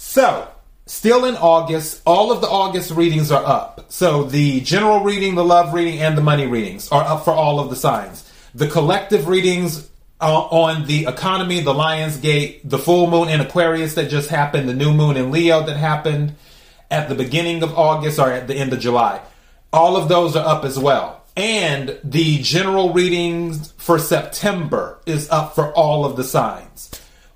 so still in August, all of the August readings are up. So the general reading, the love reading, and the money readings are up for all of the signs. The collective readings uh, on the economy, the Lion's Gate, the full moon in Aquarius that just happened, the new moon in Leo that happened at the beginning of August or at the end of July. All of those are up as well. And the general readings for September is up for all of the signs.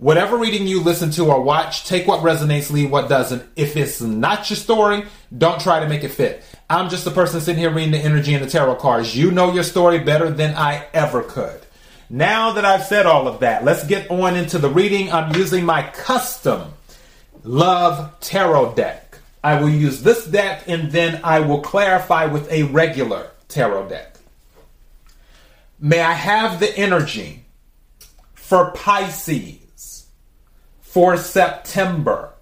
Whatever reading you listen to or watch, take what resonates, leave what doesn't. If it's not your story, don't try to make it fit. I'm just a person sitting here reading the energy and the tarot cards. You know your story better than I ever could. Now that I've said all of that, let's get on into the reading. I'm using my custom love tarot deck. I will use this deck and then I will clarify with a regular tarot deck. May I have the energy for Pisces for September?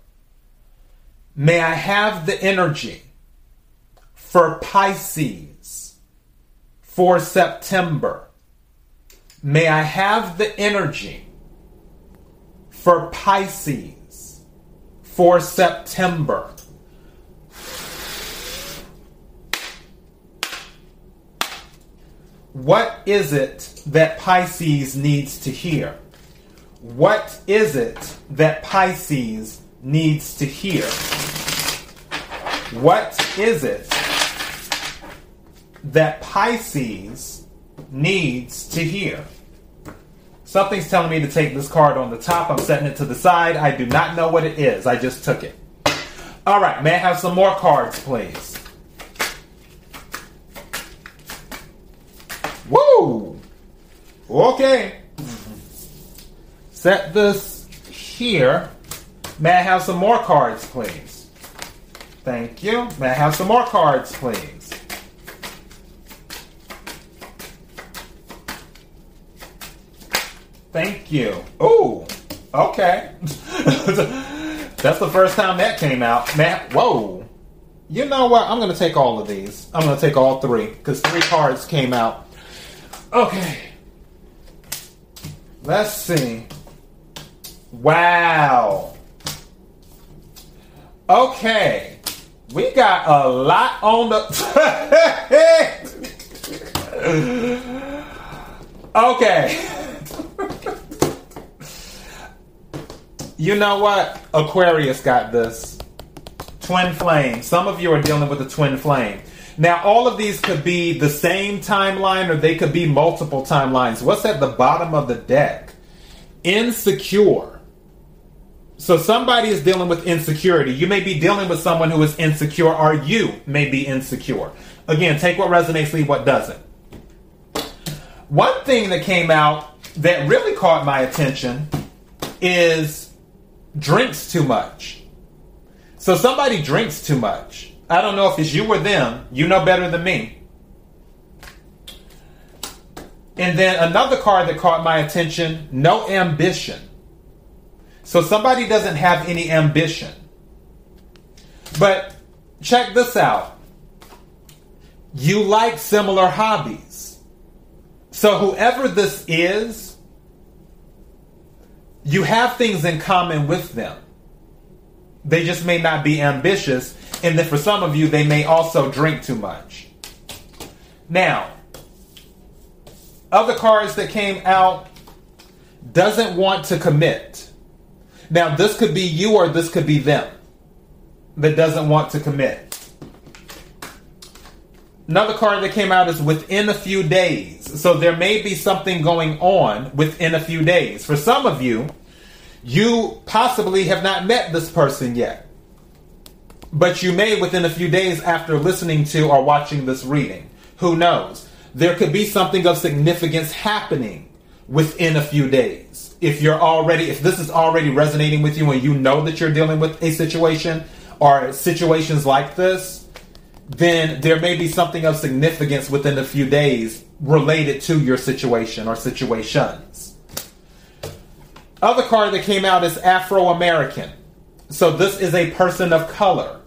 May I have the energy for Pisces for September? May I have the energy for Pisces for September? What is it that Pisces needs to hear? What is it that Pisces needs to hear? What is it that Pisces needs to hear? Something's telling me to take this card on the top. I'm setting it to the side. I do not know what it is. I just took it. All right, may I have some more cards, please? Woo! Okay. Set this here. May I have some more cards, please? Thank you. May I have some more cards, please? Thank you. Ooh, okay. That's the first time that came out. Man, whoa. You know what? I'm going to take all of these. I'm going to take all three because three cards came out Okay. Let's see. Wow. Okay. We got a lot on the. okay. you know what? Aquarius got this. Twin flame. Some of you are dealing with a twin flame. Now, all of these could be the same timeline or they could be multiple timelines. What's at the bottom of the deck? Insecure. So somebody is dealing with insecurity. You may be dealing with someone who is insecure, or you may be insecure. Again, take what resonates, leave what doesn't. One thing that came out that really caught my attention is drinks too much. So somebody drinks too much. I don't know if it's you or them. You know better than me. And then another card that caught my attention no ambition. So somebody doesn't have any ambition. But check this out you like similar hobbies. So whoever this is, you have things in common with them. They just may not be ambitious and then for some of you, they may also drink too much. Now, other cards that came out doesn't want to commit. Now, this could be you or this could be them that doesn't want to commit. Another card that came out is within a few days. So there may be something going on within a few days. For some of you, you possibly have not met this person yet but you may within a few days after listening to or watching this reading. Who knows? There could be something of significance happening within a few days. If you're already if this is already resonating with you and you know that you're dealing with a situation or situations like this, then there may be something of significance within a few days related to your situation or situations. Other card that came out is Afro American. So this is a person of color.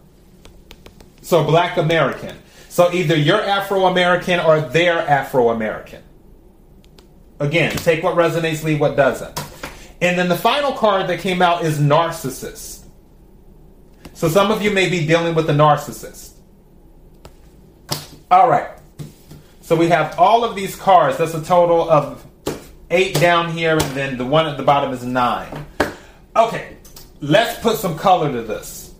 So black American. So either you're Afro American or they're Afro American. Again, take what resonates, leave what doesn't. And then the final card that came out is Narcissist. So some of you may be dealing with a narcissist. All right. So we have all of these cards. That's a total of eight down here, and then the one at the bottom is nine. Okay, let's put some color to this.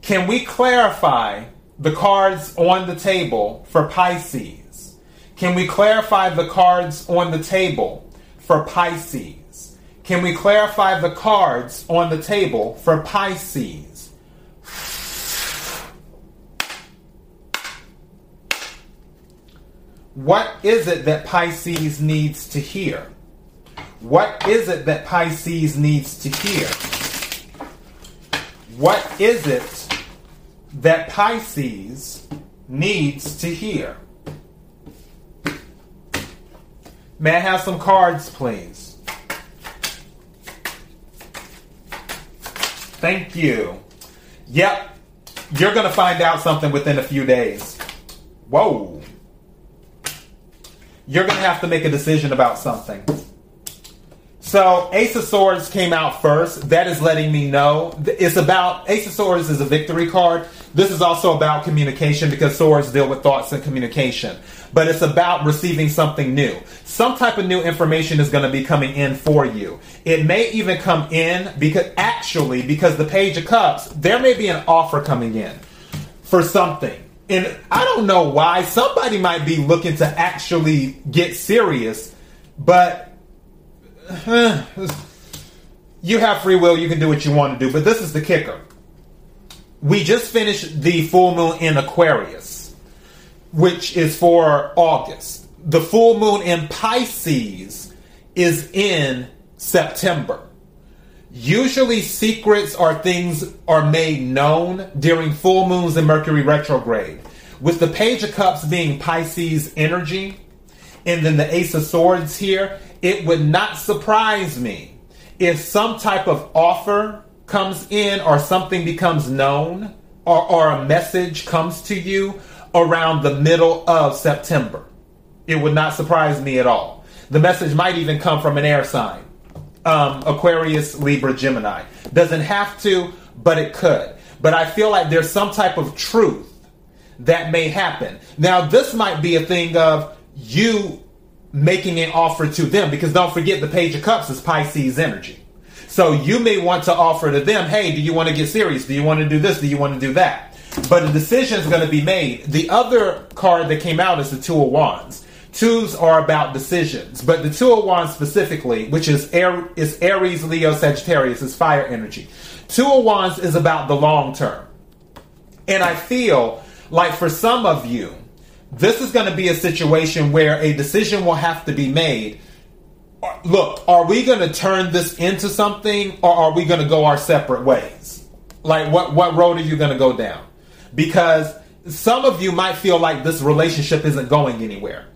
Can we clarify the cards on the table for Pisces? Can we clarify the cards on the table for Pisces? Can we clarify the cards on the table for Pisces? What is it that Pisces needs to hear? What is it that Pisces needs to hear? What is it that Pisces needs to hear? May I have some cards, please? Thank you. Yep, you're going to find out something within a few days. Whoa. You're going to have to make a decision about something. So Ace of Swords came out first. That is letting me know it's about Ace of Swords is a victory card. This is also about communication because swords deal with thoughts and communication. But it's about receiving something new. Some type of new information is going to be coming in for you. It may even come in because actually because the Page of Cups, there may be an offer coming in for something. And I don't know why somebody might be looking to actually get serious, but you have free will. You can do what you want to do. But this is the kicker. We just finished the full moon in Aquarius, which is for August. The full moon in Pisces is in September. Usually, secrets or things are made known during full moons in Mercury retrograde. With the Page of Cups being Pisces energy, and then the Ace of Swords here, it would not surprise me if some type of offer comes in or something becomes known or, or a message comes to you around the middle of September. It would not surprise me at all. The message might even come from an air sign um, Aquarius, Libra, Gemini. Doesn't have to, but it could. But I feel like there's some type of truth that may happen. Now, this might be a thing of you making an offer to them because don't forget the Page of Cups is Pisces energy. So you may want to offer to them, hey, do you want to get serious? Do you want to do this? Do you want to do that? But a decision is going to be made. The other card that came out is the Two of Wands. Twos are about decisions, but the Two of Wands specifically, which is, Air, is Aries, Leo, Sagittarius, is fire energy. Two of Wands is about the long term. And I feel like for some of you, this is going to be a situation where a decision will have to be made. Look, are we going to turn this into something or are we going to go our separate ways? Like, what, what road are you going to go down? Because some of you might feel like this relationship isn't going anywhere.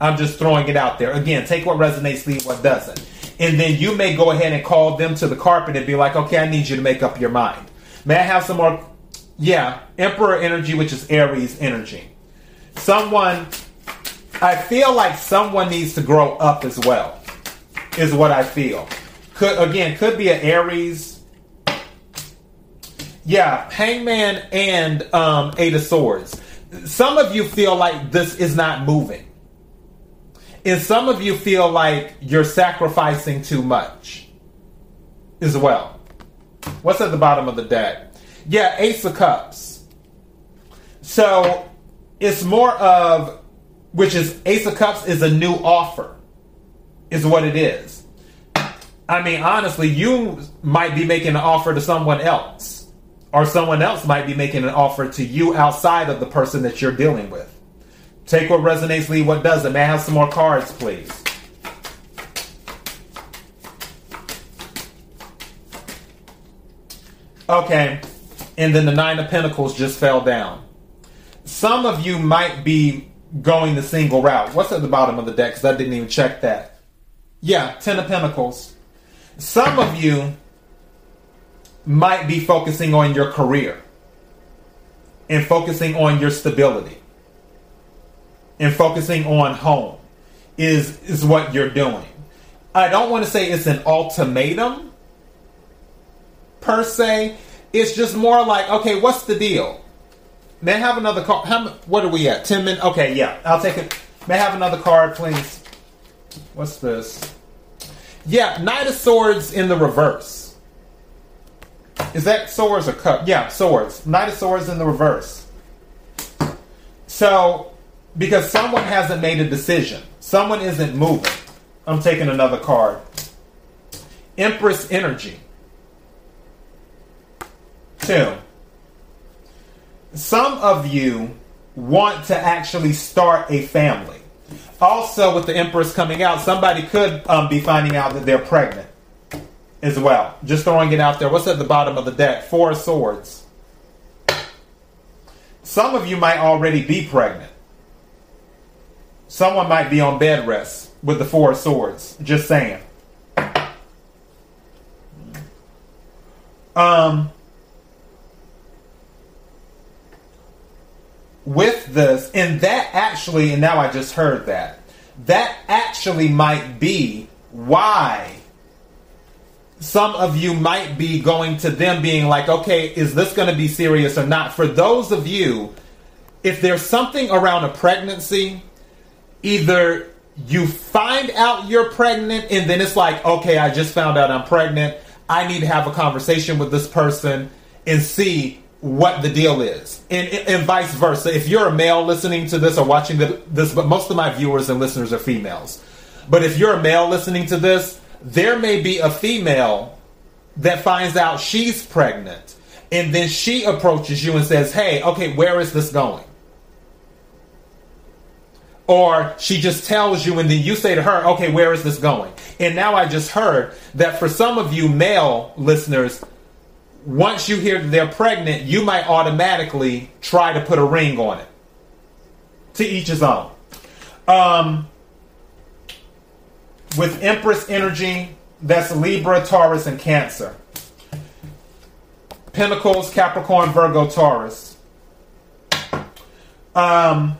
I'm just throwing it out there. Again, take what resonates, leave what doesn't. And then you may go ahead and call them to the carpet and be like, okay, I need you to make up your mind. May I have some more? Yeah, Emperor energy, which is Aries energy someone I feel like someone needs to grow up as well. Is what I feel. Could again could be an Aries. Yeah, Hangman and um, Eight of Swords. Some of you feel like this is not moving, and some of you feel like you're sacrificing too much as well. What's at the bottom of the deck? Yeah, Ace of Cups. So it's more of, which is Ace of Cups is a new offer, is what it is. I mean, honestly, you might be making an offer to someone else, or someone else might be making an offer to you outside of the person that you're dealing with. Take what resonates, leave what doesn't. May I have some more cards, please? Okay, and then the Nine of Pentacles just fell down. Some of you might be going the single route. What's at the bottom of the deck? Because I didn't even check that. Yeah, Ten of Pentacles. Some of you might be focusing on your career and focusing on your stability and focusing on home is is what you're doing. I don't want to say it's an ultimatum per se. It's just more like, okay, what's the deal? May I have another card? How, what are we at? Ten minutes? Okay, yeah, I'll take it. May I have another card, please? What's this? Yeah, Knight of Swords in the reverse. Is that swords or cup? Yeah, swords. Knight of Swords in the reverse. So, because someone hasn't made a decision, someone isn't moving. I'm taking another card. Empress Energy. Two. Some of you want to actually start a family. Also, with the Empress coming out, somebody could um, be finding out that they're pregnant as well. Just throwing it out there. What's at the bottom of the deck? Four of Swords. Some of you might already be pregnant. Someone might be on bed rest with the Four of Swords. Just saying. Um, with this, and that actually, and now I just heard that, that actually might be why some of you might be going to them being like, okay, is this going to be serious or not? For those of you, if there's something around a pregnancy, either you find out you're pregnant and then it's like, okay, I just found out I'm pregnant. I need to have a conversation with this person and see what the deal is, and, and vice versa. If you're a male listening to this or watching this, but most of my viewers and listeners are females. But if you're a male listening to this, there may be a female that finds out she's pregnant, and then she approaches you and says, "Hey, okay, where is this going?" Or she just tells you, and then you say to her, "Okay, where is this going?" And now I just heard that for some of you male listeners, once you hear they're pregnant, you might automatically try to put a ring on it. To each his own. Um, with Empress energy, that's Libra, Taurus, and Cancer. Pentacles, Capricorn, Virgo, Taurus. Um,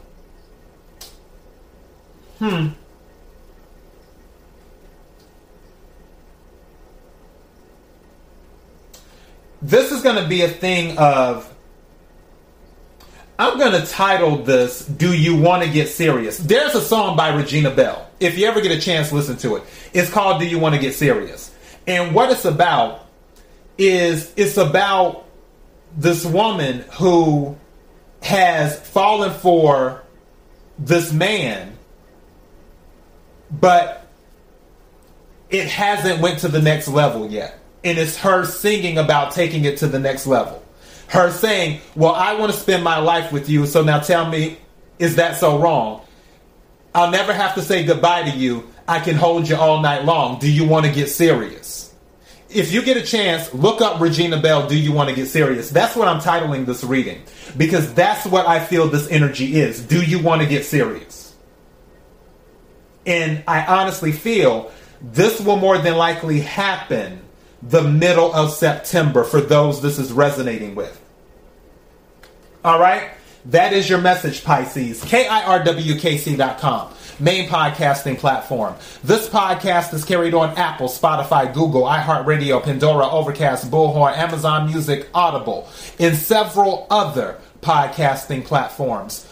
hmm. This is going to be a thing of I'm going to title this Do You Want to Get Serious? There's a song by Regina Belle. If you ever get a chance, listen to it. It's called Do You Want to Get Serious? And what it's about is it's about this woman who has fallen for this man, but it hasn't went to the next level yet and it's her singing about taking it to the next level. Her saying, Well, I want to spend my life with you, so now tell me, is that so wrong? I'll never have to say goodbye to you. I can hold you all night long. Do you want to get serious? If you get a chance, look up Regina Belle, Do You Want to Get Serious? That's what I'm titling this reading because that's what I feel this energy is. Do you want to get serious? And I honestly feel this will more than likely happen the middle of September for those this is resonating with. All right? That is your message, Pisces. KIRWKC.com, main podcasting platform. This podcast is carried on Apple, Spotify, Google, iHeartRadio, Pandora, Overcast, Bullhorn, Amazon Music, Audible, and several other podcasting platforms.